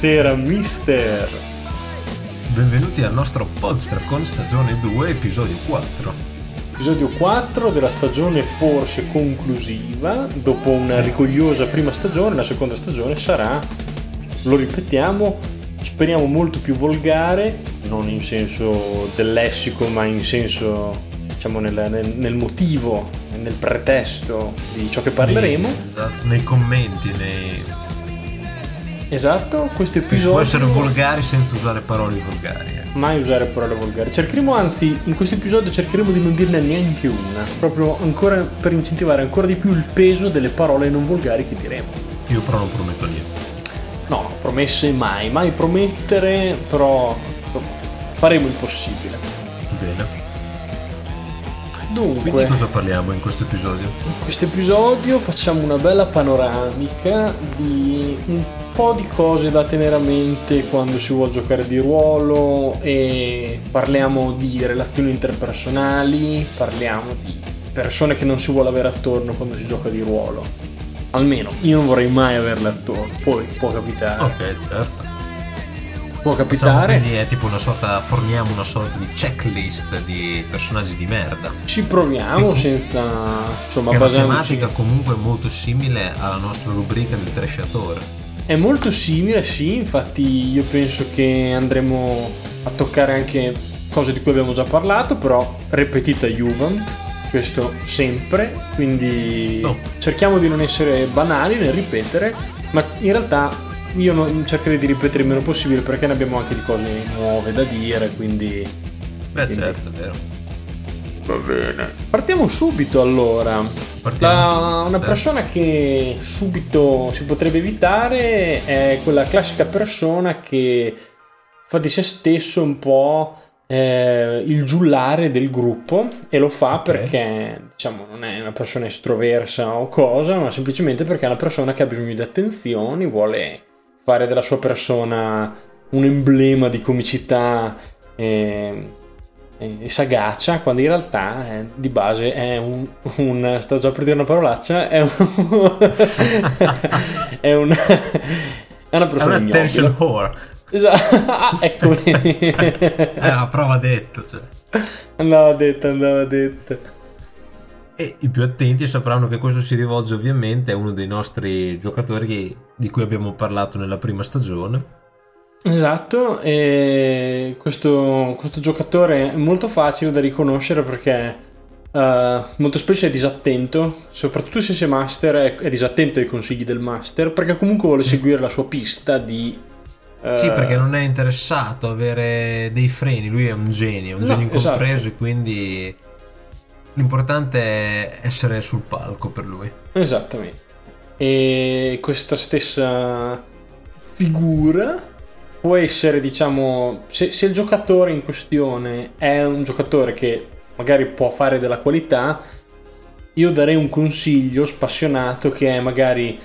Buonasera, mister. Benvenuti al nostro Podster con stagione 2, episodio 4. Episodio 4 della stagione forse conclusiva. Dopo una rigogliosa prima stagione, la seconda stagione sarà, lo ripetiamo, speriamo molto più volgare, non in senso del lessico, ma in senso diciamo nel, nel, nel motivo, nel pretesto di ciò che parleremo. Esatto, nei commenti, nei... Esatto, questo episodio... Può essere volgari senza usare parole volgari. Eh. Mai usare parole volgari. Cercheremo, anzi, in questo episodio cercheremo di non dirne neanche una, proprio ancora per incentivare ancora di più il peso delle parole non volgari che diremo. Io però non prometto niente. No, promesse mai, mai promettere, però faremo il possibile. Bene. Dunque, Quindi cosa parliamo in questo episodio? In questo episodio facciamo una bella panoramica di un po' di cose da tenere a mente quando si vuole giocare di ruolo e parliamo di relazioni interpersonali, parliamo di persone che non si vuole avere attorno quando si gioca di ruolo. Almeno io non vorrei mai averle attorno, poi può capitare. Ok, certo. Può capitare. quindi è tipo una sorta, forniamo una sorta di checklist di personaggi di merda. Ci proviamo senza, insomma, è una basandoci. tematica comunque molto simile alla nostra rubrica del trasciatore. È molto simile, sì, infatti io penso che andremo a toccare anche cose di cui abbiamo già parlato, però ripetita Juvent, questo sempre, quindi No. cerchiamo di non essere banali nel ripetere, ma in realtà io non- cercherei di ripetere il meno possibile perché ne abbiamo anche di cose nuove da dire, quindi Beh, Quindi- certo, è vero. Va bene. Partiamo subito allora. Partiamo La- subito, una certo. persona che subito si potrebbe evitare è quella classica persona che fa di se stesso un po' eh, il giullare del gruppo e lo fa Ok. perché diciamo non è una persona estroversa o cosa, ma semplicemente perché è una persona che ha bisogno di attenzioni, vuole fare della sua persona un emblema di comicità e, e- e sagacia, quando in realtà eh, di base è un, un- Sto già per dire una parolaccia. È un. è un. È una È persona un attention ignobile. whore. Esatto. Ah, ecco. È una prova detto, cioè. andava detto, andava detto. E i più attenti sapranno che questo si rivolge ovviamente a uno dei nostri giocatori di cui abbiamo parlato nella prima stagione. Esatto, e questo, questo giocatore è molto facile da riconoscere perché eh, molto spesso è disattento, soprattutto se sei master è, è disattento ai consigli del master perché comunque vuole Sì. seguire la sua pista di... eh, Sì, perché non è interessato a avere dei freni, lui è un genio, un No, genio incompreso esatto. e quindi l'importante è essere sul palco per lui. Esattamente. E questa stessa figura può essere, diciamo, se, se il giocatore in questione è un giocatore che magari può fare della qualità, io darei un consiglio spassionato che è magari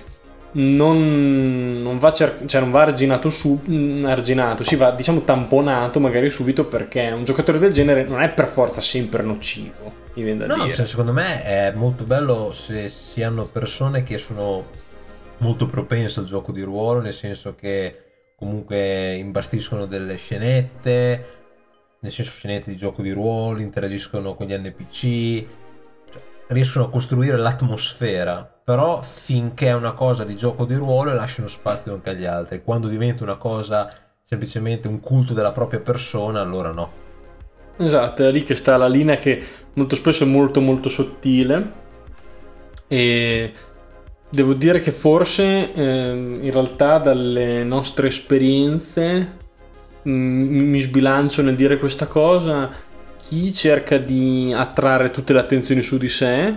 non, non va, cer- cioè non va arginato su mm, arginato, si va diciamo tamponato magari subito perché un giocatore del genere non è per forza sempre nocivo, mi viene da No, dire. cioè, secondo me è molto bello se si hanno persone che sono molto propense al gioco di ruolo, nel senso che comunque imbastiscono delle scenette, nel senso scenette di gioco di ruolo, interagiscono con gli NPC, cioè, riescono a costruire l'atmosfera, però finché è una cosa di gioco di ruolo lasciano spazio anche agli altri, quando diventa una cosa semplicemente un culto della propria persona, allora no. Esatto, è lì che sta la linea che molto spesso è molto molto sottile e devo dire che forse ehm, in realtà dalle nostre esperienze mm, mi sbilancio nel dire questa cosa, chi cerca di attrarre tutte le attenzioni su di sé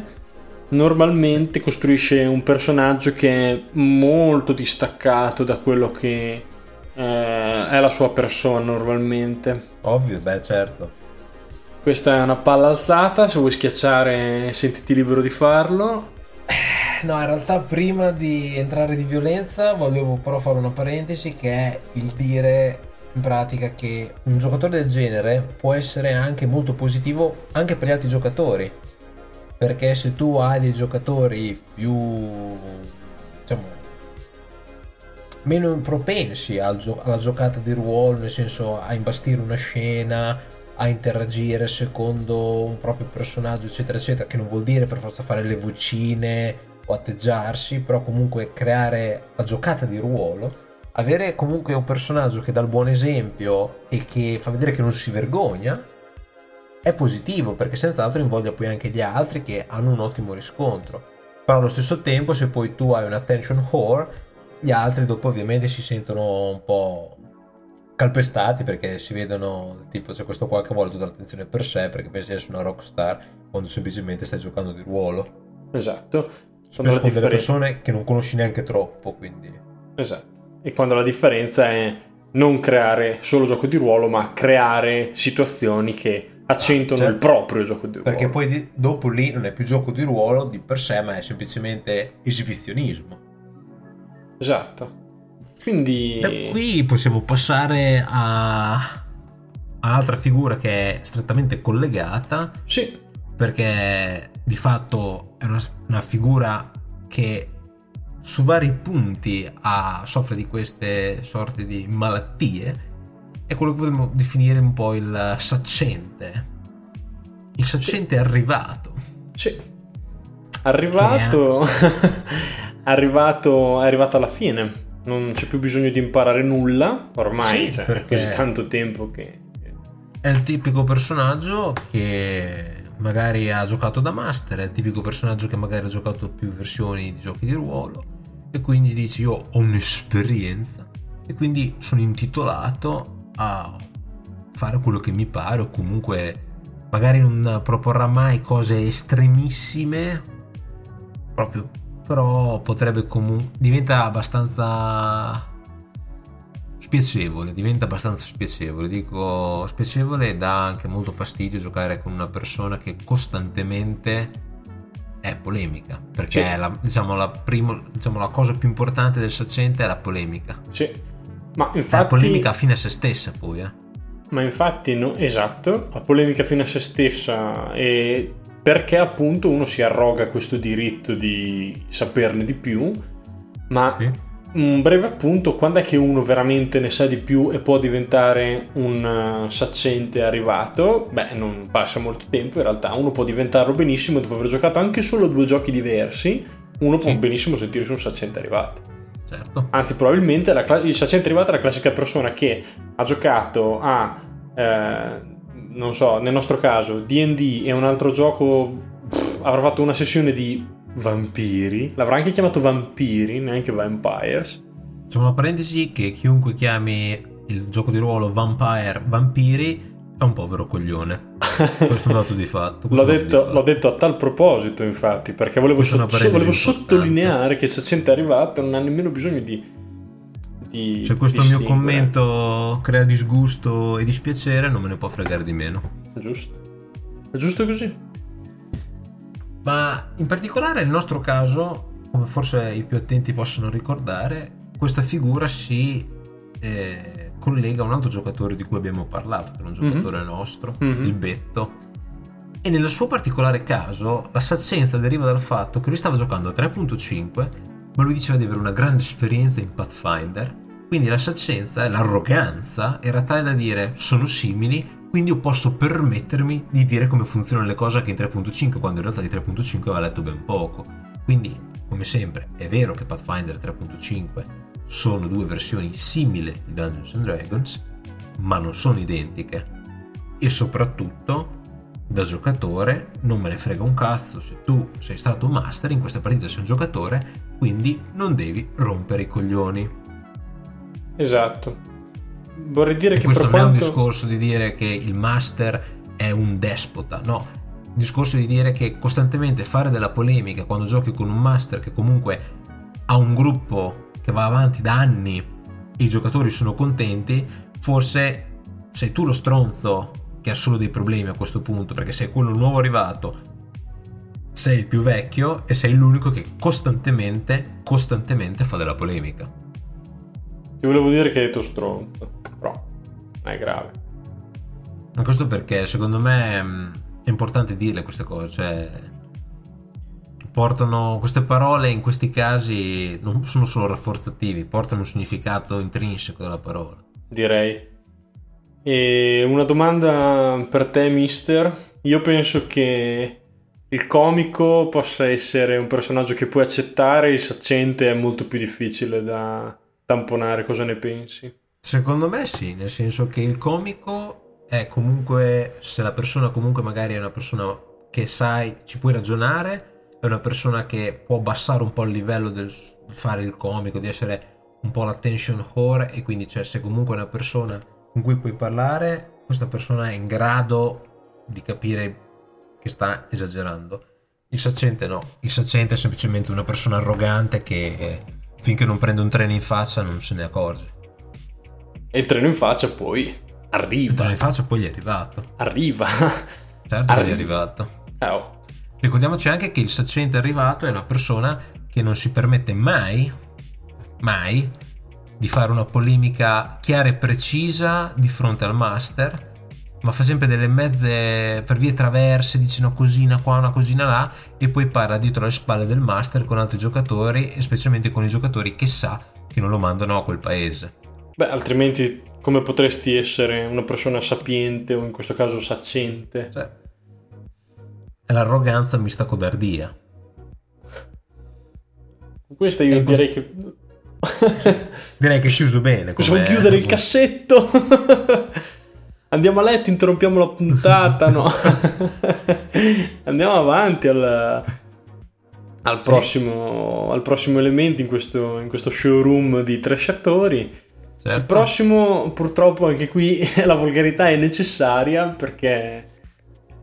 normalmente costruisce un personaggio che è molto distaccato da quello che eh, è la sua persona normalmente. Ovvio, beh certo. Questa è una palla alzata, se vuoi schiacciare sentiti libero di farlo. No, in realtà prima di entrare di violenza volevo però fare una parentesi che è il dire in pratica che un giocatore del genere può essere anche molto positivo anche per gli altri giocatori. Perché se tu hai dei giocatori più diciamo meno propensi al gio- alla giocata di ruolo, nel senso a imbastire una scena, a interagire secondo un proprio personaggio, eccetera, eccetera, che non vuol dire per forza fare le vocine o atteggiarsi, però comunque creare la giocata di ruolo, avere comunque un personaggio che dà il buon esempio e che fa vedere che non si vergogna, è positivo perché senz'altro invoglia poi anche gli altri che hanno un ottimo riscontro. Però allo stesso tempo se poi tu hai un attention whore, gli altri dopo ovviamente si sentono un po' calpestati perché si vedono tipo c'è questo qua che vuole tutta l'attenzione per sé perché pensa di essere una rockstar quando semplicemente stai giocando di ruolo. Esatto. Spesso con differen- delle persone che non conosci neanche troppo, quindi... Esatto. E quando la differenza è non creare solo gioco di ruolo, ma creare situazioni che accentuano certo. il proprio gioco di ruolo. Perché poi di, dopo lì non è più gioco di ruolo di per sé, ma è semplicemente esibizionismo. Esatto. Quindi... Da qui possiamo passare a un'altra figura che è strettamente collegata. Sì. Perché di fatto è una, una figura che su vari punti ha, soffre di queste sorte di malattie è quello che potremmo definire un po' il saccente. Il saccente sì. è arrivato. Sì. Arrivato... È... arrivato... È arrivato alla fine. Non c'è più bisogno di imparare nulla. Ormai sì, cioè, è così tanto tempo che... È il tipico personaggio che magari ha giocato da master, è il tipico personaggio che magari ha giocato più versioni di giochi di ruolo e quindi dici io ho un'esperienza. E quindi sono intitolato a fare quello che mi pare o comunque magari non proporrà mai cose estremissime proprio però potrebbe comunque diventa abbastanza spiacevole diventa abbastanza spiacevole dico spiacevole dà anche molto fastidio giocare con una persona che costantemente è polemica perché sì. la, diciamo, la, primo, diciamo, la cosa più importante del saccente è la polemica sì ma infatti... La polemica fine a se stessa poi, eh. Ma infatti, no, esatto, la polemica fine a se stessa e perché appunto uno si arroga questo diritto di saperne di più, ma sì. Un breve appunto, quando è che uno veramente ne sa di più e può diventare un uh, saccente arrivato? Beh, non passa molto tempo, in realtà uno può diventarlo benissimo dopo aver giocato anche solo due giochi diversi, uno può benissimo sentirsi un saccente arrivato. Certo. Anzi, probabilmente la, il saccente arrivato è la classica persona che ha giocato a, eh, non so, nel nostro caso, DD e un altro gioco, pff, avrà fatto una sessione di vampiri, l'avrà anche chiamato vampiri, neanche vampires. C'è una parentesi che chiunque chiami il gioco di ruolo Vampire Vampiri è un povero coglione. Questo è un dato di fatto. L'ho detto, di fatto. l'ho, detto, a tal proposito, infatti, perché volevo, so, volevo sottolineare che se gente è arrivato non ha nemmeno bisogno di. di se questo mio commento crea disgusto e dispiacere, non me ne può fregare di meno. Giusto. È giusto così. Ma in particolare nel nostro caso, come forse i più attenti possono ricordare, questa figura si. Eh, collega un altro giocatore di cui abbiamo parlato, che è un mhm. giocatore mm-hmm. nostro, mm-hmm. il Betto. E nel suo particolare caso la saccenza deriva dal fatto che lui stava giocando a 3.5, ma lui diceva di avere una grande esperienza in Pathfinder. Quindi la saccenza e l'arroganza era tale da dire sono simili, quindi io posso permettermi di dire come funzionano le cose anche in 3.5, quando in realtà di 3.5 aveva letto ben poco. Quindi, come sempre, è vero che Pathfinder 3.5 sono due versioni simili di Dungeons and Dragons, ma non sono identiche. E soprattutto, da giocatore, non me ne frega un cazzo se tu sei stato master, in questa partita sei un giocatore, quindi non devi rompere i coglioni. Esatto. Vorrei dire e che questo non quanto... è un discorso di dire che il master è un despota, no. Il discorso di dire che costantemente fare della polemica quando giochi con un master che comunque ha un gruppo che va avanti da anni e i giocatori sono contenti, forse sei tu lo stronzo che ha solo dei problemi a questo punto, perché sei quello nuovo arrivato, sei il più vecchio e sei l'unico che costantemente, costantemente fa della polemica. Ti volevo dire che hai detto stronzo, però non è grave. Ma questo perché secondo me mm, è importante dirle queste cose, cioè portano queste parole in questi casi non sono solo rafforzativi, portano un significato intrinseco della parola. Direi. E una domanda per te, mister. Io penso che il comico possa essere un personaggio che puoi accettare, il saccente è molto più difficile da tamponare. Cosa ne pensi? Secondo me sì, nel senso che il comico è comunque, se la persona comunque magari è una persona che sai, ci puoi ragionare, è una persona che può abbassare un po' il livello del fare il comico, di essere un po' l'attention whore e quindi cioè se comunque è una persona con cui puoi parlare, questa persona è in grado di capire che sta esagerando. Il saccente no, il saccente è semplicemente una persona arrogante che finché non prende un treno in faccia non se ne accorge. E il treno in faccia poi arriva. Il treno in faccia poi gli è arrivato. Arriva. Certo Arri- gli è arrivato. Oh. Ricordiamoci anche che il saccente arrivato è una persona che non si permette mai, mai, di fare una polemica chiara e precisa di fronte al master, ma fa sempre delle mezze per vie traverse, dice una cosina qua, una cosina là, e poi parla dietro le spalle del master con altri giocatori, e specialmente con i giocatori che sa che non lo mandano a quel paese. Beh, altrimenti come potresti essere una persona sapiente o in questo caso saccente? Cioè, l'arroganza mista codardia. Questa io direi che Direi che è chiuso bene. Possiamo chiudere il cassetto. Andiamo a letto, interrompiamo la puntata. No, andiamo avanti al, al, prossimo, sì. al prossimo elemento in questo, in questo showroom di tre attori. Certo. Il prossimo, purtroppo, anche qui la volgarità è necessaria perché,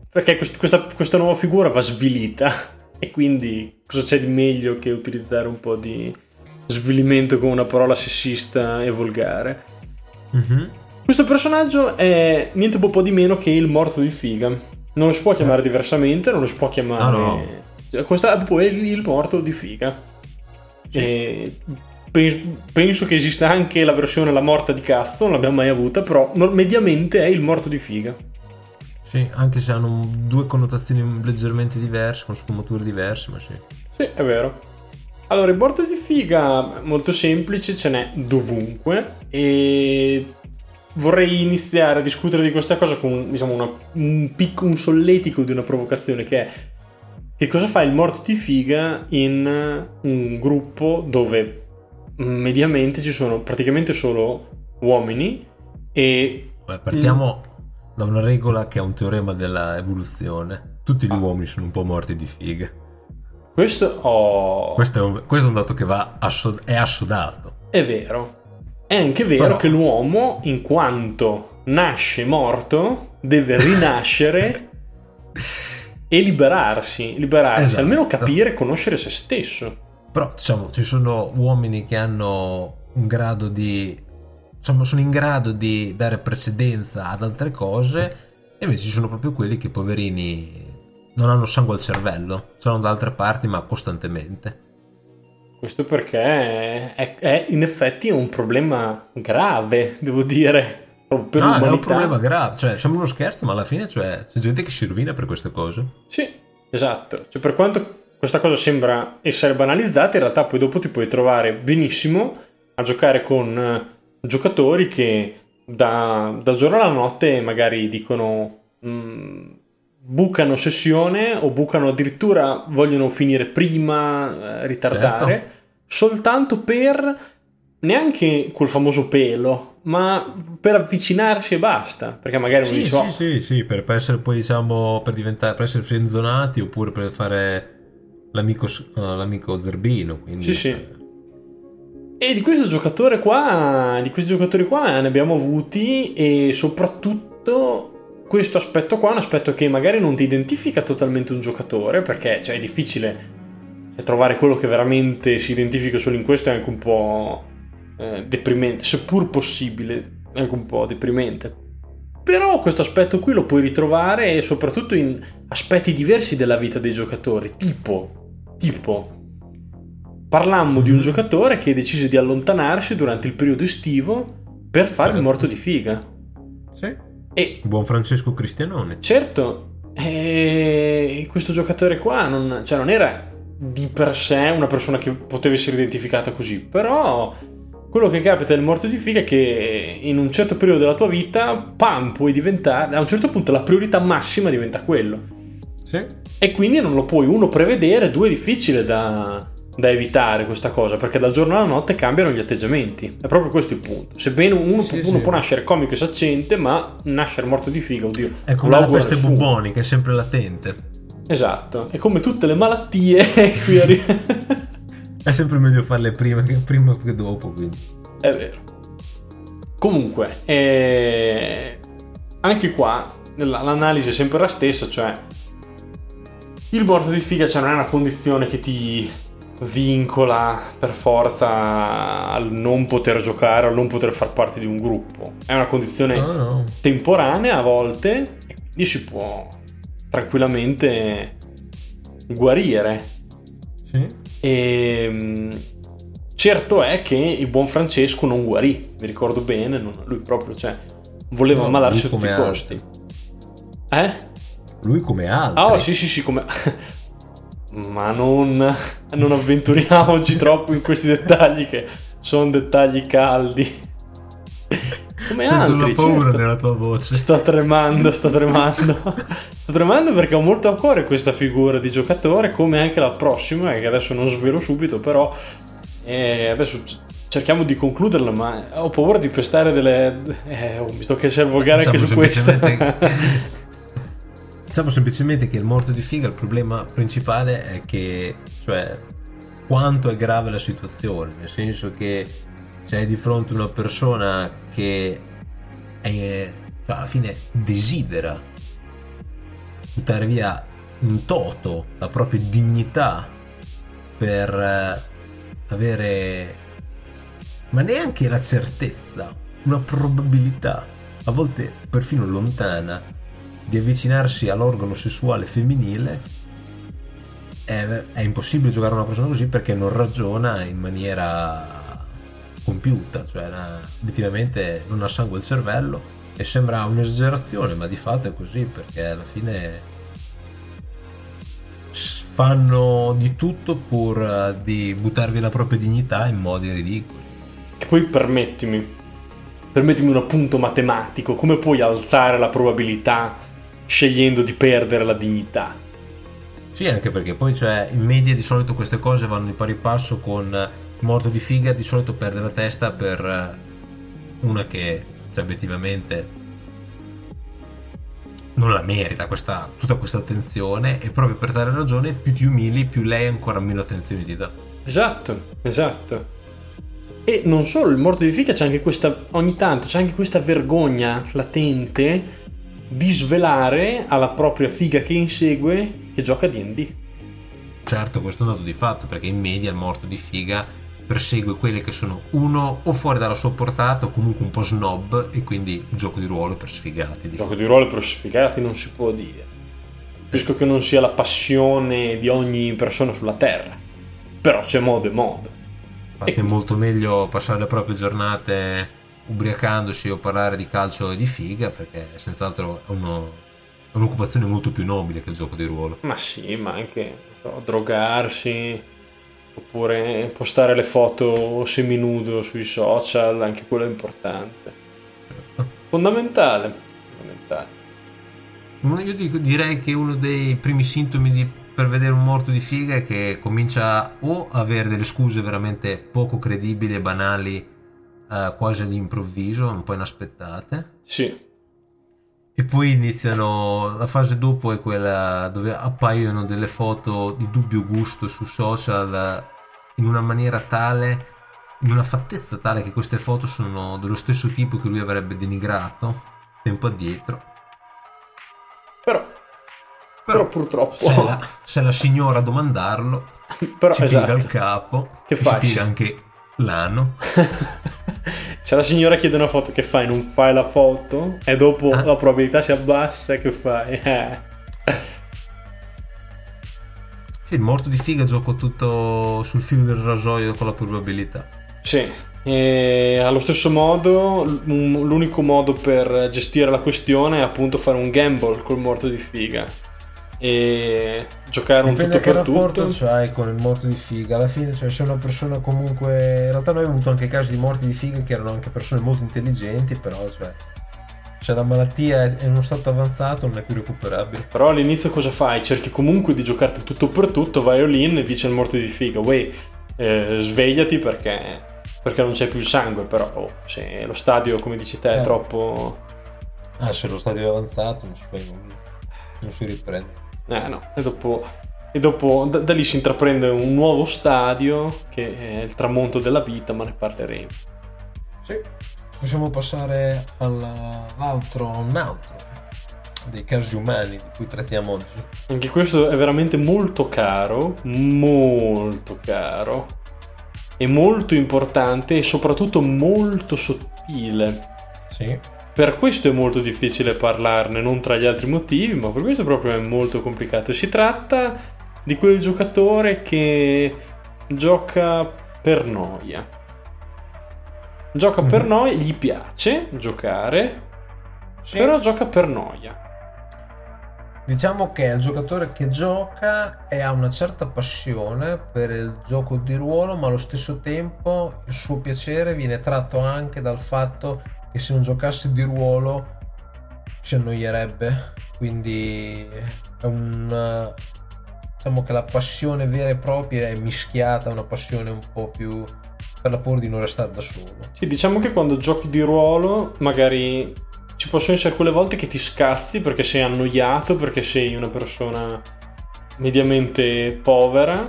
perché questa, questa nuova figura va svilita. E quindi cosa c'è di meglio che utilizzare un po' di svilimento con una parola sessista e volgare. Mm-hmm. Questo personaggio è niente po' di meno che il morto di figa. Non lo si può chiamare diversamente, non lo si può chiamare... Ah, no. Cioè, questo è il morto di figa. Sì. E penso che esista anche la versione La morta di cazzo, non l'abbiamo mai avuta, però mediamente è il morto di figa. Sì, anche se hanno due connotazioni leggermente diverse, con sfumature diverse, ma sì. Sì, è vero. Allora, il bordo di figa molto semplice, ce n'è dovunque e vorrei iniziare a discutere di questa cosa con diciamo, una, un, picco, un solletico di una provocazione che è che cosa fa il morto di figa in un gruppo dove mediamente ci sono praticamente solo uomini e... Beh, partiamo mm. da una regola che è un teorema dell'evoluzione. Tutti gli ah. uomini sono un po' morti di figa. Questo, oh... questo, è, un, questo è un dato che va assod- è assodato. È vero. È anche vero Però... che l'uomo, in quanto nasce morto, deve rinascere e liberarsi. Liberarsi, esatto. almeno capire e conoscere se stesso. Però, diciamo, ci sono uomini che hanno un grado di... Insomma, sono in grado di dare precedenza ad altre cose e invece ci sono proprio quelli che, poverini, non hanno sangue al cervello, sono da altre parti ma costantemente. Questo perché è, è in effetti un problema grave, devo dire. Per no, l'umanità. è un problema grave, cioè sembra uno scherzo, ma alla fine cioè, c'è gente che si rovina per queste cose. Sì, esatto. Cioè, per quanto questa cosa sembra essere banalizzata, in realtà poi dopo ti puoi trovare benissimo a giocare con eh, giocatori che da, dal giorno alla notte magari dicono... Mm, bucano sessione o bucano addirittura vogliono finire prima, eh, ritardare, certo. soltanto per neanche quel famoso pelo, ma per avvicinarsi e basta, perché magari sì, uno dice... Sì, oh. sì, sì, per, per, essere poi diciamo, per diventare, per essere frenzonati oppure per fare l'amico, uh, l'amico zerbino, quindi... Sì, sì. E di questo giocatore qua, di questi giocatori qua ne abbiamo avuti e soprattutto questo aspetto qua è un aspetto che magari non ti identifica totalmente un giocatore, perché cioè, è difficile cioè, trovare quello che veramente si identifica solo in questo è anche un po' eh, deprimente, seppur possibile, è anche un po' deprimente. Però questo aspetto qui lo puoi ritrovare soprattutto in aspetti diversi della vita dei giocatori, tipo, tipo parlammo di un giocatore che decise di allontanarsi durante il periodo estivo per fare il morto di figa. Sì. E, Buon Francesco Cristianone. Certo, e questo giocatore qua non, cioè non era di per sé una persona che poteva essere identificata così, però quello che capita nel morto di figa è che in un certo periodo della tua vita, pam, puoi diventare, a un certo punto la priorità massima diventa quello. Sì. E quindi non lo puoi, uno, prevedere, due, è difficile da, da evitare questa cosa, perché dal giorno alla notte cambiano gli atteggiamenti. È proprio questo il punto. Sebbene uno, Sì, uno sì. può nascere comico e saccente, ma nascere morto di figa, oddio. È come la peste nessuno. bubonica, è sempre latente. Esatto, è come tutte le malattie, qui arri- È sempre meglio farle prima che, prima che dopo, quindi. È vero. Comunque, eh, anche qua la- l'analisi è sempre la stessa, cioè il morto di figa cioè non è una condizione che ti vincola per forza al non poter giocare, al non poter far parte di un gruppo. È una condizione No, no. temporanea a volte e quindi si può tranquillamente guarire. Sì. E mm, certo è che il buon Francesco non guarì, mi ricordo bene, non- lui proprio, cioè, voleva No, ammalarsi a tutti i costi. Eh? Lui come altri. Ah, oh, sì, sì, sì, come... Ma non, non avventuriamoci troppo in questi dettagli che sono dettagli caldi. Come Sento altri, la paura certo. nella tua voce. Sto tremando, sto tremando. sto tremando perché ho molto a cuore questa figura di giocatore, come anche la prossima, che adesso non svelo subito, però eh, adesso cerchiamo di concluderla, ma ho paura di prestare delle... Eh, oh, mi sto che essere volgare anche su questa. Diciamo semplicemente che il morto di figa, il problema principale è che, cioè, quanto è grave la situazione, nel senso che se di fronte una persona che è, cioè, alla fine desidera buttare via in toto la propria dignità per eh, avere ma neanche la certezza, una probabilità, a volte perfino lontana, di avvicinarsi all'organo sessuale femminile, è, è impossibile giocare a una persona così perché non ragiona in maniera compiuta, cioè obiettivamente non ha sangue al cervello e sembra un'esagerazione, ma di fatto è così perché alla fine fanno di tutto pur eh, di buttarvi la propria dignità in modi ridicoli. Che poi permettimi, permettimi un appunto matematico, come puoi alzare la probabilità scegliendo di perdere la dignità? Sì, anche perché poi cioè, in media di solito queste cose vanno di pari passo con il morto di figa, di solito perde la testa per eh, una che cioè, obiettivamente non la merita questa, tutta questa attenzione e proprio per tale ragione più ti umili più lei ancora meno attenzioni ti dà. Esatto, esatto. E non solo, il morto di figa c'è anche questa, ogni tanto c'è anche questa vergogna latente di svelare alla propria figa che insegue che gioca D&D. Certo, questo è un dato di fatto perché in media il morto di figa persegue quelle che sono uno o fuori dalla sua portata o comunque un po' snob e quindi gioco di ruolo per sfigati. Di Gioco di ruolo per sfigati non si può dire. Capisco che non sia la passione di ogni persona sulla terra, però c'è modo e modo. Infatti è molto meglio passare le proprie giornate ubriacandosi o parlare di calcio e di figa perché senz'altro è, uno- un'occupazione molto più nobile che il gioco di ruolo. Ma sì, ma anche so, drogarsi, oppure postare le foto seminudo sui social, anche quello è importante. Fondamentale, fondamentale. Uno- Io dico- direi che uno dei primi sintomi di- per vedere un morto di figa è che comincia o a avere delle scuse veramente poco credibili e banali, eh, quasi all'improvviso, un po' inaspettate. Sì, E poi iniziano, la fase dopo è quella dove appaiono delle foto di dubbio gusto su social eh, in una maniera tale, in una fattezza tale che queste foto sono dello stesso tipo che lui avrebbe denigrato tempo addietro. però, però purtroppo... se la, se la signora a domandarlo però, ci piega il esatto. capo, Che e fai? ci piega anche l'ano. Se la signora chiede una foto, che fai? Non fai la foto? E dopo Ah. la probabilità si abbassa, che fai? Eh. Sì, il morto di figa gioco tutto sul filo del rasoio con la probabilità. Sì, e allo stesso modo l'unico modo per gestire la questione è appunto fare un gamble col morto di figa. E giocare Dipende un tutto che per rapporto tutto. c'hai con il morto di figa. Alla fine, cioè, se una persona comunque. In realtà, noi abbiamo avuto anche casi di morti di figa che erano anche persone molto intelligenti, però, cioè. Se la malattia è in uno stato avanzato, non è più recuperabile. Però all'inizio cosa fai? Cerchi comunque di giocarti tutto per tutto, vai all in e dice al morto di figa, uè, eh, svegliati perché, perché non c'è più il sangue, però oh, se lo stadio, come dici te, è Eh. troppo... Ah, se lo stadio è avanzato, non si fa nulla. Non si riprende. Eh no, e dopo, e dopo da, da lì si intraprende un nuovo stadio che è il tramonto della vita, ma ne parleremo. Sì. Possiamo passare all'altro, un altro dei casi umani di cui trattiamo oggi. Anche questo è veramente molto caro, molto caro, e molto importante e soprattutto molto sottile. Sì. Per questo è molto difficile parlarne, non tra gli altri motivi, ma per questo proprio è molto complicato. Si tratta di quel giocatore che gioca per noia. Gioca per Mhm. noia, gli piace giocare, Sì. però gioca per noia. Diciamo che è il giocatore che gioca e ha una certa passione per il gioco di ruolo, ma allo stesso tempo il suo piacere viene tratto anche dal fatto che se non giocasse di ruolo si annoierebbe. Quindi è un diciamo che la passione vera e propria è mischiata a una passione un po' più per la paura di non restare da solo. Sì, diciamo che quando giochi di ruolo, magari ci possono essere quelle volte che ti scazzi perché sei annoiato, perché sei una persona mediamente povera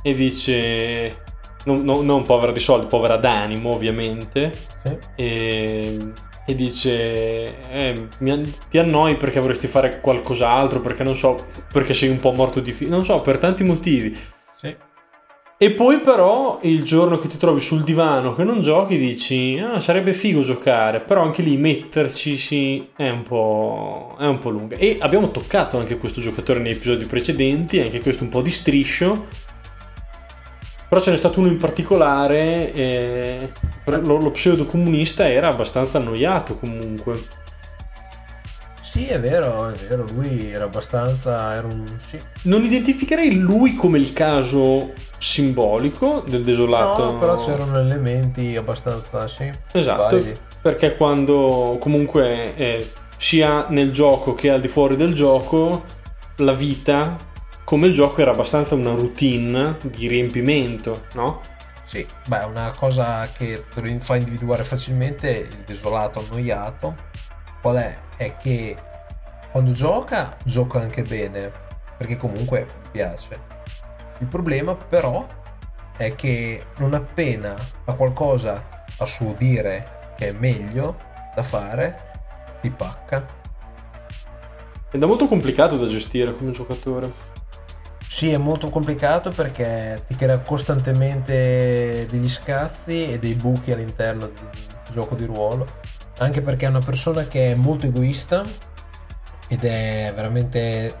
e dice. Non, non- non povera di soldi, povera d'animo, ovviamente. Sì. E, e dice: eh, mi Ti annoi perché vorresti fare qualcos'altro, perché non so, perché sei un po' morto di filo, non so, per tanti motivi. Sì. E poi però il giorno che ti trovi sul divano che non giochi dici ah, sarebbe figo giocare, però anche lì metterci sì, è, un po', è un po' lunga. E abbiamo toccato anche questo giocatore nei episodi precedenti, anche questo un po' di striscio, però ce n'è stato uno in particolare, e lo, lo pseudo-comunista era abbastanza annoiato comunque. Sì, è vero, è vero, lui era abbastanza era un sì, Non identificherei lui come il caso simbolico del desolato. No, però c'erano elementi abbastanza, sì. Esatto, validi. perché quando comunque eh, sia nel gioco che al di fuori del gioco, la vita come il gioco era abbastanza una routine di riempimento, no? Sì, beh, una cosa che te fa individuare facilmente il desolato annoiato. Qual è? È che quando gioca, gioca anche bene, perché comunque gli piace. Il problema però è che non appena ha qualcosa a suo dire che è meglio da fare, ti pacca. Ed è molto complicato da gestire come giocatore. Sì, è molto complicato perché ti crea costantemente degli scazzi e dei buchi all'interno del gioco di ruolo. Anche perché è una persona che è molto egoista ed è veramente.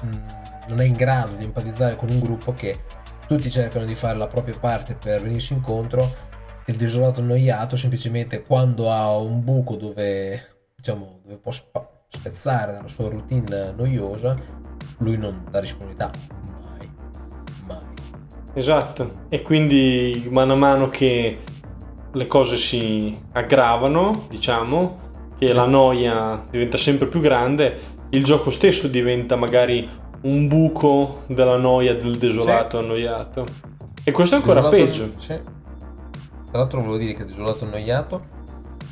mh, non è in grado di empatizzare con un gruppo che tutti cercano di fare la propria parte per venirsi incontro. Il desolato annoiato semplicemente quando ha un buco dove, diciamo, dove può spa- spezzare dalla sua routine noiosa, lui non dà disponibilità. Mai. Mai. Esatto, e quindi mano a mano che le cose si aggravano, diciamo, che Sì. la noia diventa sempre più grande, il gioco stesso diventa magari un buco della noia del desolato annoiato. E questo è ancora Desolato- peggio. Sì. Tra l'altro volevo dire che il desolato annoiato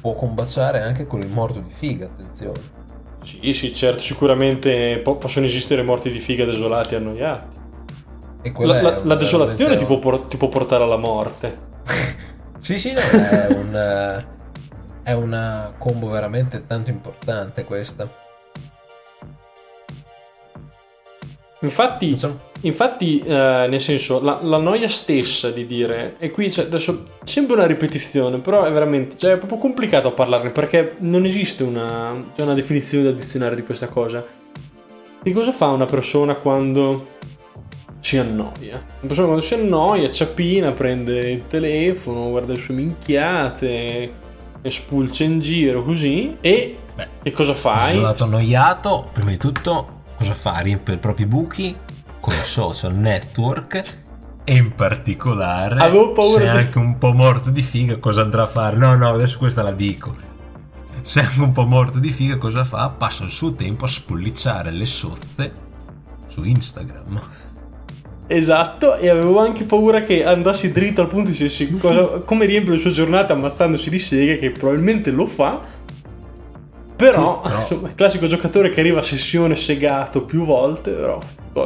può combaciare anche con il morto di figa, attenzione. Sì, sì, certo, sicuramente po- possono esistere morti di figa desolati e annoiati. E La, la- la desolazione ti può, por- ti può portare alla morte. Sì, sì, no, è un, è una combo veramente tanto importante questa. Infatti, Infatti, eh, nel senso, la, la noia stessa di dire, e qui c'è adesso sembra una ripetizione, però è veramente, cioè, è proprio complicato a parlarne perché non esiste una, c'è una definizione da dizionario di questa cosa. Che cosa fa una persona quando si annoia? Una persona quando si annoia, ciapina, prende il telefono, guarda le sue minchiate, e spulcia in giro così, e Beh, che cosa fai? Desolato annoiato, prima di tutto, cosa fa? Riempie i propri buchi con i social network e in particolare se è anche un po' morto di figa cosa andrà a fare? No, no, adesso questa la dico. Se è anche un po' morto di figa cosa fa? Passa il suo tempo a spolliciare le sozze su Instagram. Esatto, e avevo anche paura che andassi dritto al punto di dirsi cosa, come riempie le sue giornate ammazzandosi di seghe, che probabilmente lo fa. Però, però... Insomma, il classico giocatore che arriva a sessione segato più volte, però,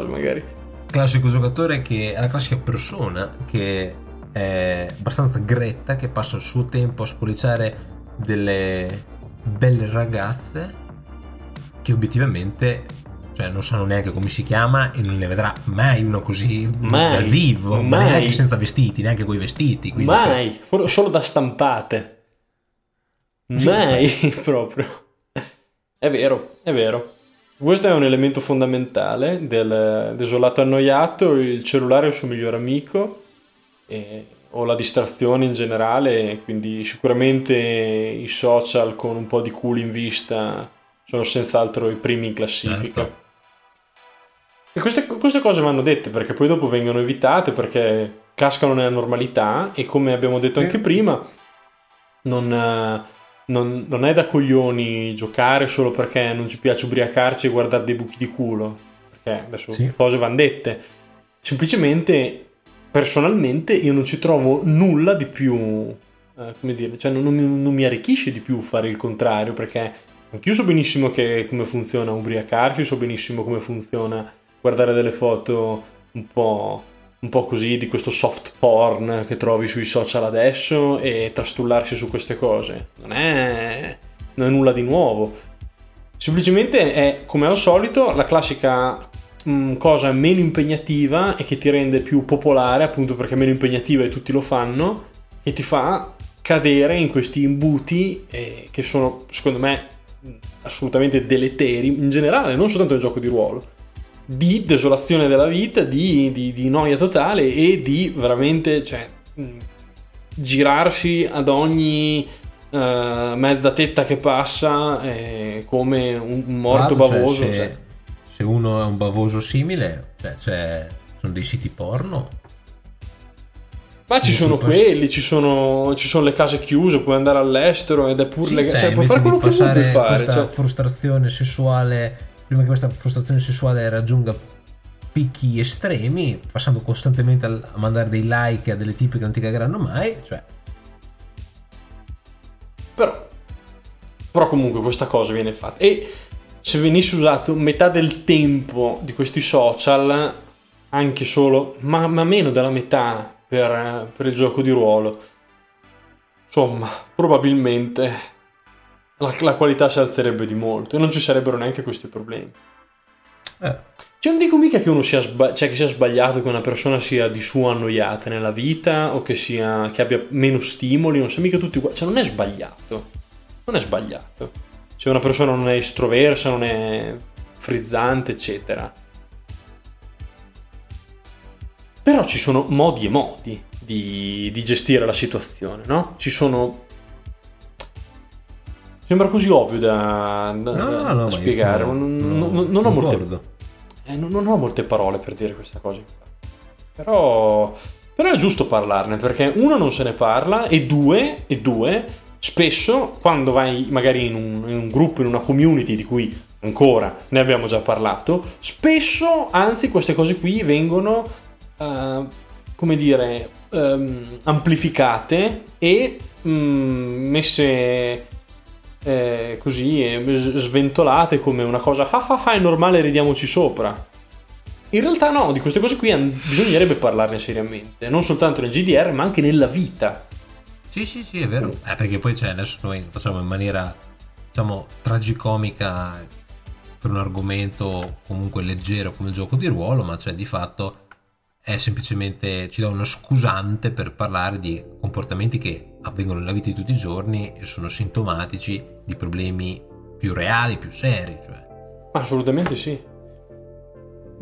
magari. Classico giocatore che è la classica persona che è abbastanza gretta, che passa il suo tempo a spolliciare delle belle ragazze che obiettivamente cioè non sanno neanche come si chiama e non ne vedrà mai uno così mai, dal vivo, mai. ma neanche senza vestiti, neanche con i vestiti. Mai, cioè... solo da stampate. Mai proprio. È vero, è vero. Questo è un elemento fondamentale del desolato annoiato, il cellulare è il suo migliore amico e, o la distrazione in generale, quindi sicuramente i social con un po' di culo in vista sono senz'altro i primi in classifica. Certo. E queste, queste cose vanno dette perché poi dopo vengono evitate perché cascano nella normalità e come abbiamo detto anche prima non, non, non, è da coglioni giocare solo perché non ci piace ubriacarci e guardare dei buchi di culo perché adesso sì. cose vanno dette semplicemente personalmente io non ci trovo nulla di più eh, come dire cioè non, non, non mi arricchisce di più fare il contrario perché anch'io so benissimo che, come funziona ubriacarsi so benissimo come funziona guardare delle foto un po', un po' così di questo soft porn che trovi sui social adesso e trastullarsi su queste cose. Non è, non è nulla di nuovo. Semplicemente è, come al solito, la classica mh, mm, cosa meno impegnativa e che ti rende più popolare, appunto perché è meno impegnativa e tutti lo fanno, e ti fa cadere in questi imbuti eh, che sono, secondo me, assolutamente deleteri in generale, non soltanto nel gioco di ruolo di desolazione della vita, di, di, di noia totale e di veramente cioè, girarsi ad ogni uh, mezza tetta che passa eh, come un, un morto Prato, bavoso. Cioè, se, cioè. se, uno è un bavoso simile, cioè, cioè, sono dei siti porno. Ma ci sono quelli, ci sono, ci sono, le case chiuse, puoi andare all'estero ed è pure sì, legale. Cioè, puoi fare quello che vuoi fare. Questa cioè... frustrazione sessuale prima che questa frustrazione sessuale raggiunga picchi estremi, passando costantemente a mandare dei like a delle tipe che non ti cagheranno mai, cioè... Però, però comunque questa cosa viene fatta. E se venisse usato metà del tempo di questi social, anche solo, ma, ma meno della metà per, per il gioco di ruolo, insomma, probabilmente la, la, qualità si alzerebbe di molto e non ci sarebbero neanche questi problemi. Eh. Cioè, non dico mica che uno sia, sba- cioè, che sia sbagliato che una persona sia di suo annoiata nella vita o che, sia, che abbia meno stimoli, non siamo mica tutti uguali. Cioè, non è sbagliato. Non è sbagliato. Se una persona non è estroversa, non è frizzante, eccetera. Però ci sono modi e modi di, di gestire la situazione, no? Ci sono Sembra così ovvio da, da, no, no, da spiegare. Non, no, non, non, ho molte, eh, non, ho molte, parole per dire questa cosa. Però, però, è giusto parlarne perché uno non se ne parla e due, e due spesso quando vai magari in un, in un gruppo, in una community di cui ancora ne abbiamo già parlato, spesso anzi queste cose qui vengono, uh, come dire, um, amplificate e um, messe eh, così sventolate come una cosa ah ah ah è normale ridiamoci sopra. In realtà no di queste cose qui bisognerebbe parlarne seriamente non soltanto nel GDR ma anche nella vita. Sì sì sì è vero. Eh, perché poi cioè, adesso noi facciamo in maniera diciamo tragicomica per un argomento comunque leggero come il gioco di ruolo ma cioè di fatto è semplicemente ci dà uno scusante per parlare di comportamenti che avvengono nella vita di tutti i giorni e sono sintomatici di problemi più reali, più seri. Cioè. Assolutamente sì.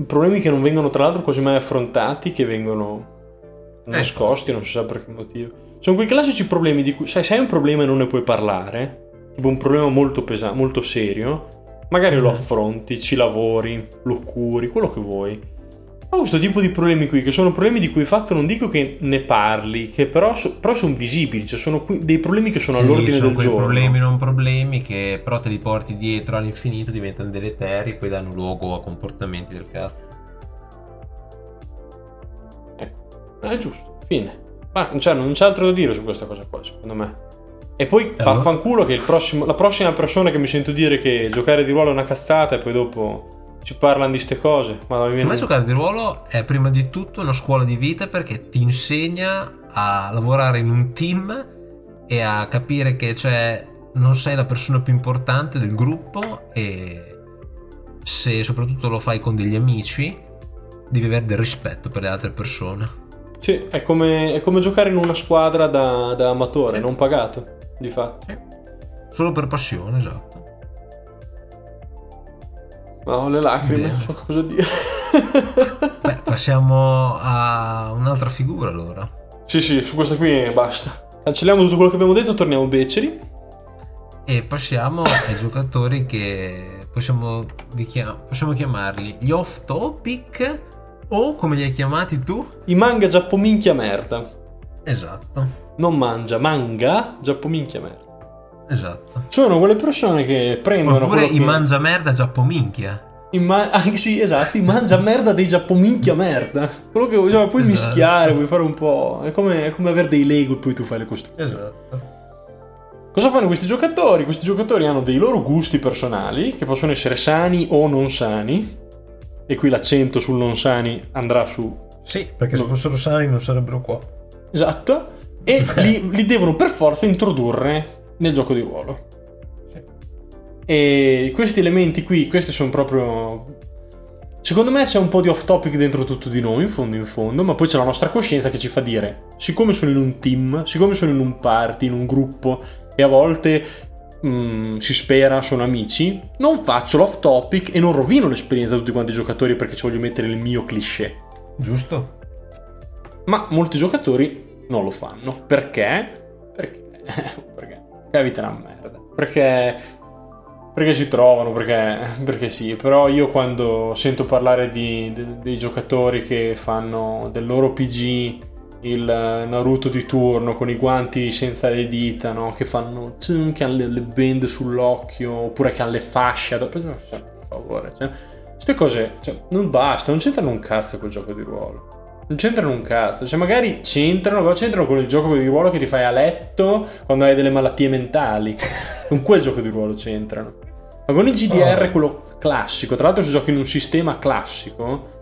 Problemi che non vengono tra l'altro quasi mai affrontati, che vengono nascosti, ecco. non si sa per che motivo. Sono quei classici problemi di cui, sai, se hai un problema e non ne puoi parlare, tipo un problema molto pesante, molto serio, magari lo affronti, ci lavori, lo curi, quello che vuoi. Ma questo tipo di problemi qui, che sono problemi di cui fatto non dico che ne parli, che però, so, però sono visibili, cioè sono qui, dei problemi che sono Sì, all'ordine sono del giorno. problemi non problemi che però te li porti dietro all'infinito, diventano deleteri e poi danno luogo a comportamenti del cazzo. Ecco, è giusto, fine. Ma cioè, non c'è altro da dire su questa cosa qua, secondo me. E poi allora? vaffanculo che il prossimo- la prossima persona che mi sento dire che giocare di ruolo è una cazzata e poi dopo ci parlano di ste cose. Ma mi Per viene- me giocare di ruolo è prima di tutto una scuola di vita perché ti insegna a lavorare in un team e a capire che cioè, non sei la persona più importante del gruppo e se soprattutto lo fai con degli amici devi avere del rispetto per le altre persone. Sì, è come, è come giocare in una squadra da, da amatore, Sì. non pagato, di fatto. Sì. Solo per passione, esatto. Ma ho le lacrime, non so cosa dire. Beh, passiamo a un'altra figura allora. sì, sì, su questa qui basta. Cancelliamo tutto quello che abbiamo detto, torniamo beceri. E passiamo ai giocatori che possiamo, dichiam- possiamo chiamarli gli off topic o come li hai chiamati tu? I manga giappominchia merda. Esatto, Non mangia, manga giappominchia merda. Esatto. Sono quelle persone che prendono Oppure i che- mangia merda giappominchia. i ma- anche sì, esatto, i mangia merda dei giappominchia merda. Quello che cioè, puoi Esatto. mischiare, puoi fare un po'. È come, è come avere dei Lego e poi tu fai le costruzioni. Esatto. Cosa fanno questi giocatori? Questi giocatori hanno dei loro gusti personali, che possono essere sani o non sani. E qui l'accento sul non sani andrà su. Sì, perché se fossero sani non sarebbero qua. Esatto. E li, li devono per forza introdurre nel gioco di ruolo. Sì. E questi elementi qui, questi sono proprio. Secondo me c'è un po' di off topic dentro tutto di noi, in fondo in fondo, ma poi c'è la nostra coscienza che ci fa dire, siccome sono in un team, siccome sono in un party, in un gruppo, e a volte mm, si spera sono amici, non faccio l'off topic e non rovino l'esperienza di tutti quanti i giocatori perché ci voglio mettere il mio cliché. Giusto? Ma molti giocatori non lo fanno. Perché? Perché? perché? La vita è una merda. Perché? Perché si trovano, perché, perché sì. Però io quando sento parlare di, de- dei giocatori che fanno del loro PG il Naruto di turno con i guanti senza le dita, no? Che fanno che hanno le, le bend sull'occhio, oppure che hanno le fasce. addosso. Cioè, per favore, cioè, queste cose cioè, non basta, non c'entrano un cazzo col gioco di ruolo. Non c'entrano un cazzo, cioè magari c'entrano, però c'entrano con il gioco di ruolo che ti fai a letto quando hai delle malattie mentali. con quel gioco di ruolo c'entrano. Ma con il GDR, Oh. quello classico, tra l'altro se giochi in un sistema classico,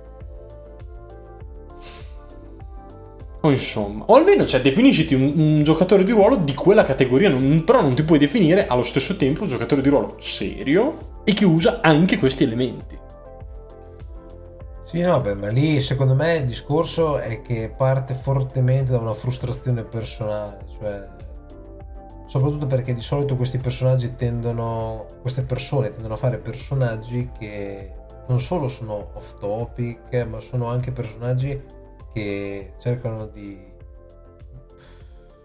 o insomma, o almeno cioè, definisciti un, un giocatore di ruolo di quella categoria, non- però non ti puoi definire allo stesso tempo un giocatore di ruolo serio e che usa anche questi elementi. Sì, no, beh, ma lì secondo me il discorso è che parte fortemente da una frustrazione personale, cioè soprattutto perché di solito questi personaggi tendono, queste persone tendono a fare personaggi che non solo sono off topic, ma sono anche personaggi che cercano di,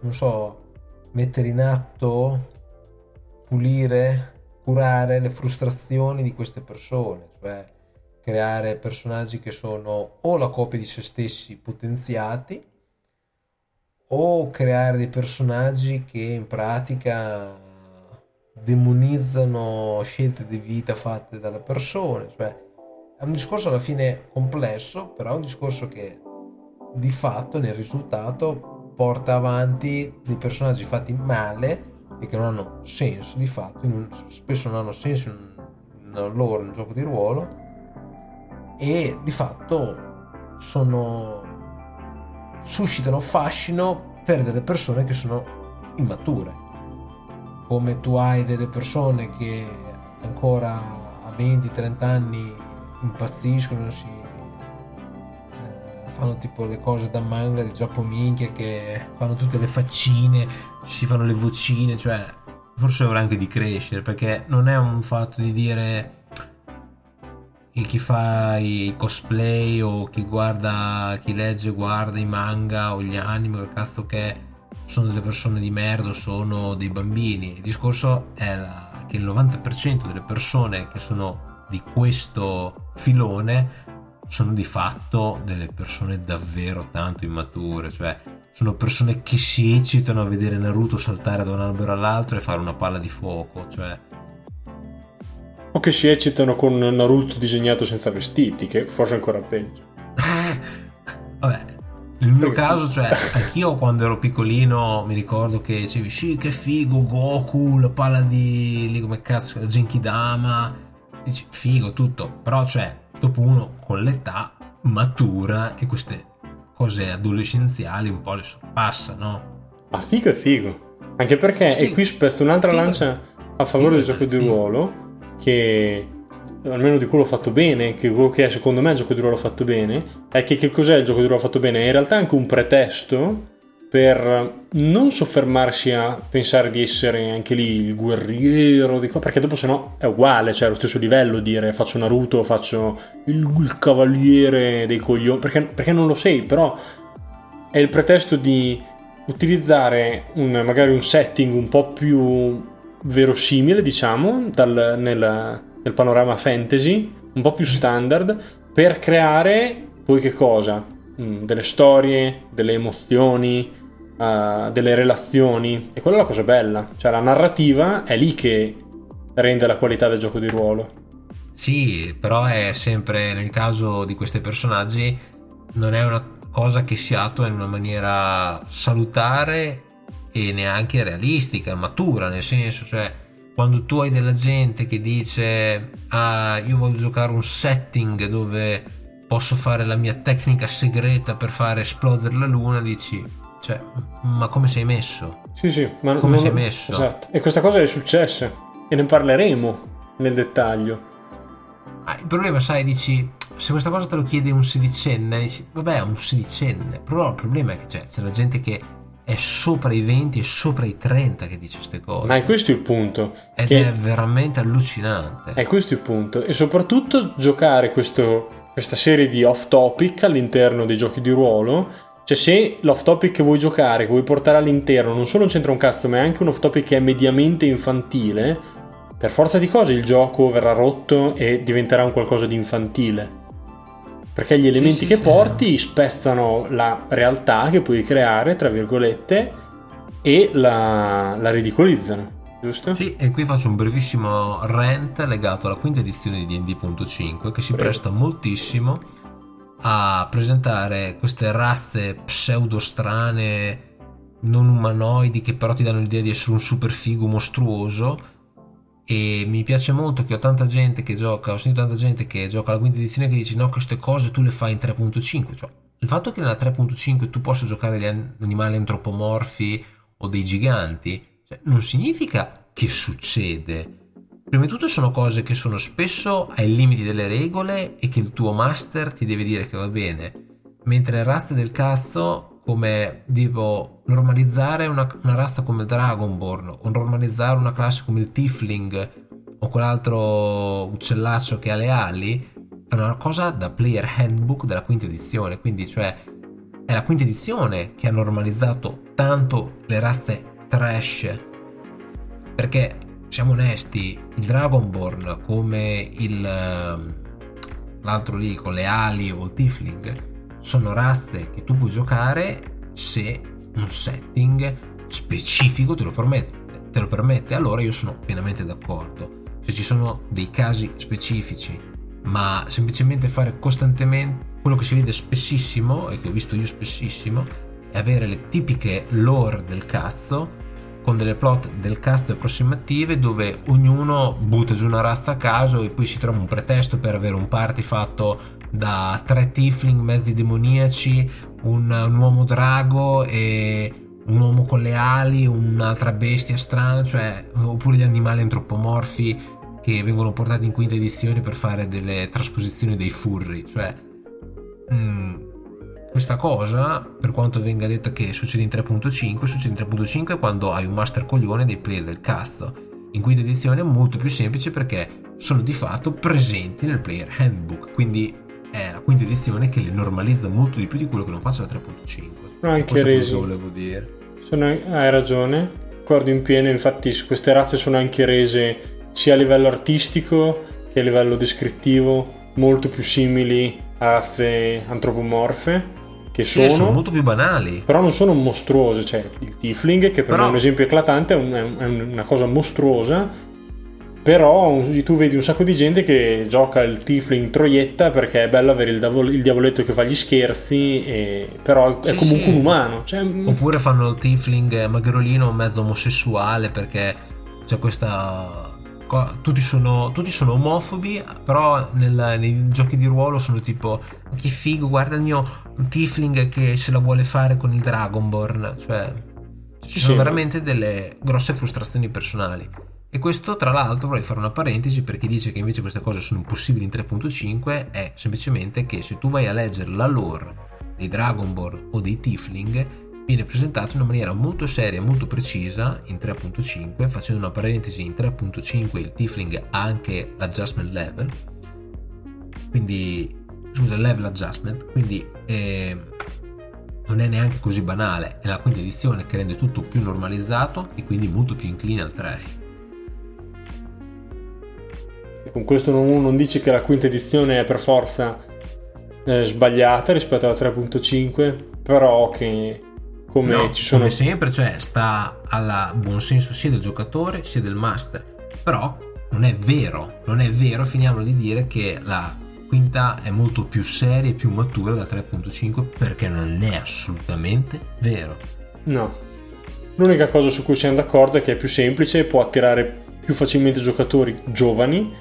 non so, mettere in atto, pulire, curare le frustrazioni di queste persone, cioè creare personaggi che sono o la copia di se stessi potenziati o creare dei personaggi che in pratica demonizzano scelte di vita fatte dalle persone, cioè è un discorso alla fine complesso, però è un discorso che di fatto nel risultato porta avanti dei personaggi fatti male e che non hanno senso di fatto, spesso non hanno senso in, in loro in un gioco di ruolo e di fatto sono suscitano fascino per delle persone che sono immature. Come tu hai delle persone che ancora a 20-30 anni impazziscono si eh, fanno tipo le cose da manga di giappominchia che fanno tutte le faccine si fanno le vocine cioè forse ora anche di crescere perché non è un fatto di dire e chi fa i cosplay o chi guarda, chi legge, guarda i manga o gli anime, che cazzo che sono delle persone di merda, o sono dei bambini. Il discorso è la- che il 90% delle persone che sono di questo filone sono di fatto delle persone davvero tanto immature, cioè sono persone che si eccitano a vedere Naruto saltare da un albero all'altro e fare una palla di fuoco, cioè o che si eccitano con Naruto disegnato senza vestiti, che forse è ancora peggio. Vabbè, nel mio caso, cioè, anch'io quando ero piccolino mi ricordo che dicevi, sì, che figo, Goku, la palla di, lì come cazzo, Genkidama, dici, figo, tutto. Però, cioè, dopo uno con l'età matura e queste cose adolescenziali un po' le sorpassa, no? Ma figo è figo. Anche perché, figo. e qui spezzo un'altra figo. lancia a favore figo, del gioco di ruolo, che almeno di quello fatto bene, che quello che è secondo me il gioco di ruolo fatto bene, è che che cos'è il gioco di ruolo fatto bene? In realtà è anche un pretesto per non soffermarsi a pensare di essere anche lì il guerriero, perché dopo sennò è uguale, cioè è lo stesso livello dire faccio Naruto, faccio il, il cavaliere dei coglioni, perché, perché, non lo sei, però è il pretesto di utilizzare un, magari un setting un po' più verosimile, diciamo, dal, nel, nel panorama fantasy, un po' più standard, per creare poi che cosa? Mm, delle storie, delle emozioni, uh, delle relazioni. E quella è la cosa bella. Cioè la narrativa è lì che rende la qualità del gioco di ruolo. Sì, però è sempre nel caso di questi personaggi non è una cosa che si attua in una maniera salutare e neanche realistica, matura, nel senso, cioè quando tu hai della gente che dice ah io voglio giocare un setting dove posso fare la mia tecnica segreta per fare esplodere la luna, dici cioè ma come sei messo? Sì, sì, ma come non, sei messo? Esatto. E questa cosa è successa e ne parleremo nel dettaglio. Ah, il problema, sai, dici se questa cosa te lo chiede un sedicenne, dici vabbè, un sedicenne, però il problema è che c'è, c'è la gente che è sopra i 20 e sopra i 30 che dice queste cose. Ma è questo il punto. Ed è veramente allucinante. È questo il punto. E soprattutto giocare questo, questa serie di off topic all'interno dei giochi di ruolo. Cioè, se l'off topic che vuoi giocare, che vuoi portare all'interno, non solo c'entra un cazzo, ma è anche un off topic che è mediamente infantile, per forza di cose il gioco verrà rotto e diventerà un qualcosa di infantile perché gli elementi sì, che sì, porti sì. spezzano la realtà che puoi creare, tra virgolette, e la, la ridicolizzano. Giusto? Sì, e qui faccio un brevissimo rant legato alla quinta edizione di DD.5 che si Prego. presta moltissimo a presentare queste razze pseudo strane, non umanoidi, che però ti danno l'idea di essere un super figo mostruoso e mi piace molto che ho tanta gente che gioca, ho sentito tanta gente che gioca alla quinta edizione che dice no queste cose tu le fai in 3.5, cioè il fatto che nella 3.5 tu possa giocare degli animali antropomorfi o dei giganti cioè, non significa che succede. Prima di tutto sono cose che sono spesso ai limiti delle regole e che il tuo master ti deve dire che va bene, mentre rust del cazzo come tipo normalizzare una, una razza come Dragonborn o normalizzare una classe come il Tifling o quell'altro uccellaccio che ha le ali è una cosa da player handbook della quinta edizione. Quindi cioè è la quinta edizione che ha normalizzato tanto le razze trash. Perché siamo onesti il Dragonborn come il l'altro lì con le ali o il Tifling sono razze che tu puoi giocare se un setting specifico te lo permette, te lo permette allora io sono pienamente d'accordo. Se ci sono dei casi specifici, ma semplicemente fare costantemente quello che si vede spessissimo e che ho visto io spessissimo è avere le tipiche lore del cazzo con delle plot del cast approssimative dove ognuno butta giù una razza a caso e poi si trova un pretesto per avere un party fatto da tre tiefling mezzi demoniaci, un, un uomo drago e un uomo con le ali, un'altra bestia strana, cioè, oppure gli animali antropomorfi che vengono portati in quinta edizione per fare delle trasposizioni dei furri, cioè mh, mm, questa cosa, per quanto venga detto che succede in 3.5, succede in 3.5 quando hai un master coglione dei player del cazzo. In quinta edizione è molto più semplice perché sono di fatto presenti nel player handbook, quindi è la quinta edizione che le normalizza molto di più di quello che non faccio la 3.5. Sono anche resi. volevo dire. Sono, hai ragione, d'accordo in pieno, infatti queste razze sono anche rese sia a livello artistico che a livello descrittivo molto più simili a razze antropomorfe che sono, Sì, sono molto più banali. però non sono mostruose cioè il tiefling che per Però- me è un esempio eclatante è un- è una cosa mostruosa però tu vedi un sacco di gente che gioca il tiefling troietta perché è bello avere il, davol- il diavoletto che fa gli scherzi e- però è Sì, comunque sì. un umano cioè, Oppure fanno il tiefling magrolino mezzo omosessuale perché c'è questa... Tutti sono, tutti sono omofobi, però nel- nei giochi di ruolo sono tipo che figo, guarda il mio tiefling che se la vuole fare con il Dragonborn. Cioè, ci sono sì. veramente delle grosse frustrazioni personali. E questo, tra l'altro, vorrei fare una parentesi perché dice che invece queste cose sono impossibili in 3.5. È semplicemente che se tu vai a leggere la lore dei Dragonborn o dei Tiefling, viene presentato in una maniera molto seria e molto precisa in 3.5. Facendo una parentesi, in 3.5 il Tiefling ha anche l'adjustment level. Quindi, scusa, level adjustment. Quindi. eh, non è neanche così banale, è la quinta edizione che rende tutto più normalizzato e quindi molto più incline al trash. Con questo non, non dice che la quinta edizione è per forza eh, sbagliata rispetto alla 3.5 però che come No, ci sono come sempre, cioè sta al buon senso sia del giocatore sia del master. Però non è vero, non è vero, finiamo di dire che la quinta è molto più seria e più matura da 3.5 perché non è assolutamente vero. No. L'unica cosa su cui siamo d'accordo è che è più semplice e può attirare più facilmente giocatori giovani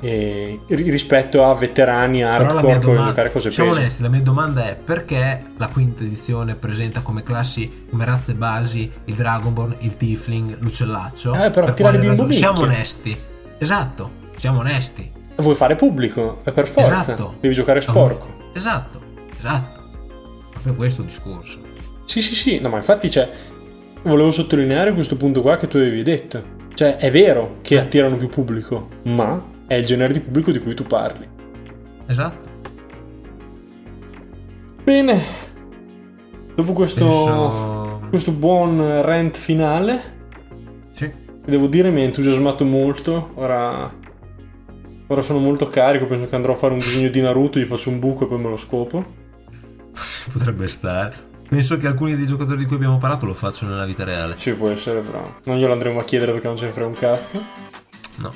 e- ri- rispetto a veterani Però hardcore domanda, giocare cose siamo peso. onesti, la mia domanda è perché la quinta edizione presenta come classi, come razze basi il Dragonborn, il Tiefling, l'uccellaccio? Eh, per Per attirare quale bimbo? Siamo onesti. Esatto, siamo onesti. Vuoi fare pubblico? È per forza. Esatto. Devi giocare sporco. Esatto, esatto. Proprio questo discorso. Sì, sì, sì. No, ma infatti, cioè, volevo sottolineare questo punto qua che tu avevi detto. Cioè, è vero che attirano più pubblico, ma è il genere di pubblico di cui tu parli. Esatto. Bene. Dopo questo, Penso... questo buon rant finale, Sì. devo dire mi ha entusiasmato molto. Ora, ora sono molto carico. Penso che andrò a fare un disegno di Naruto, gli faccio un buco e poi me lo scopo. Potrebbe stare. Penso che alcuni dei giocatori di cui abbiamo parlato lo facciano nella vita reale. Ci può essere bravo. Non glielo andremo a chiedere perché non ce ne frega un cazzo. No.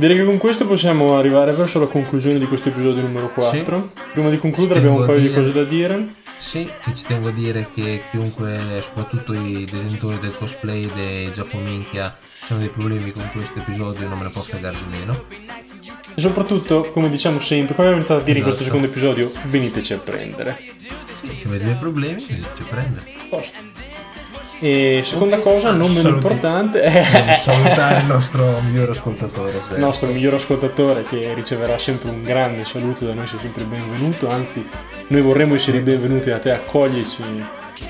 Direi che con questo possiamo arrivare verso la conclusione di questo episodio numero 4. Prima di concludere abbiamo un a paio di dire- cose da dire. Sì, che ci tengo a dire che chiunque, soprattutto i detentori del cosplay dei Giappominchia, hanno dei problemi con questo episodio non me ne può fregare di meno. E soprattutto, come diciamo sempre, come abbiamo iniziato a dire in questo Esatto. secondo episodio, veniteci a prendere. Se avete dei problemi, ci prende. Posto. E seconda cosa, non meno importante, è salutare il nostro miglior ascoltatore. il nostro miglior ascoltatore che riceverà sempre un grande saluto da noi, sei sempre benvenuto, anzi noi vorremmo essere i benvenuti da te, accoglici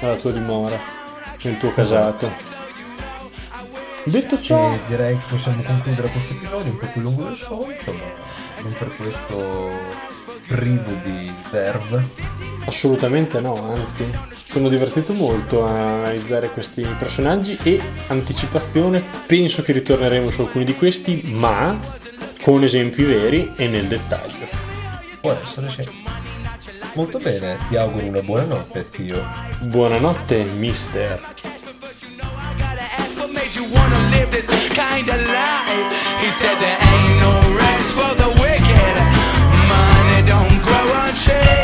alla tua dimora, nel tuo casato. Detto ciò, E direi che possiamo concludere questo episodio un po' più lungo del solito, ma non per questo privo di verve. assolutamente no, anzi, sono divertito molto a analizzare questi personaggi e anticipazione, penso che ritorneremo su alcuni di questi, ma con esempi veri e nel dettaglio. Può essere, sì. Molto bene, ti auguro una buona notte, zio. Buonanotte, mister. gotta ask what made you wanna live this kind of life. He said there ain't no shit.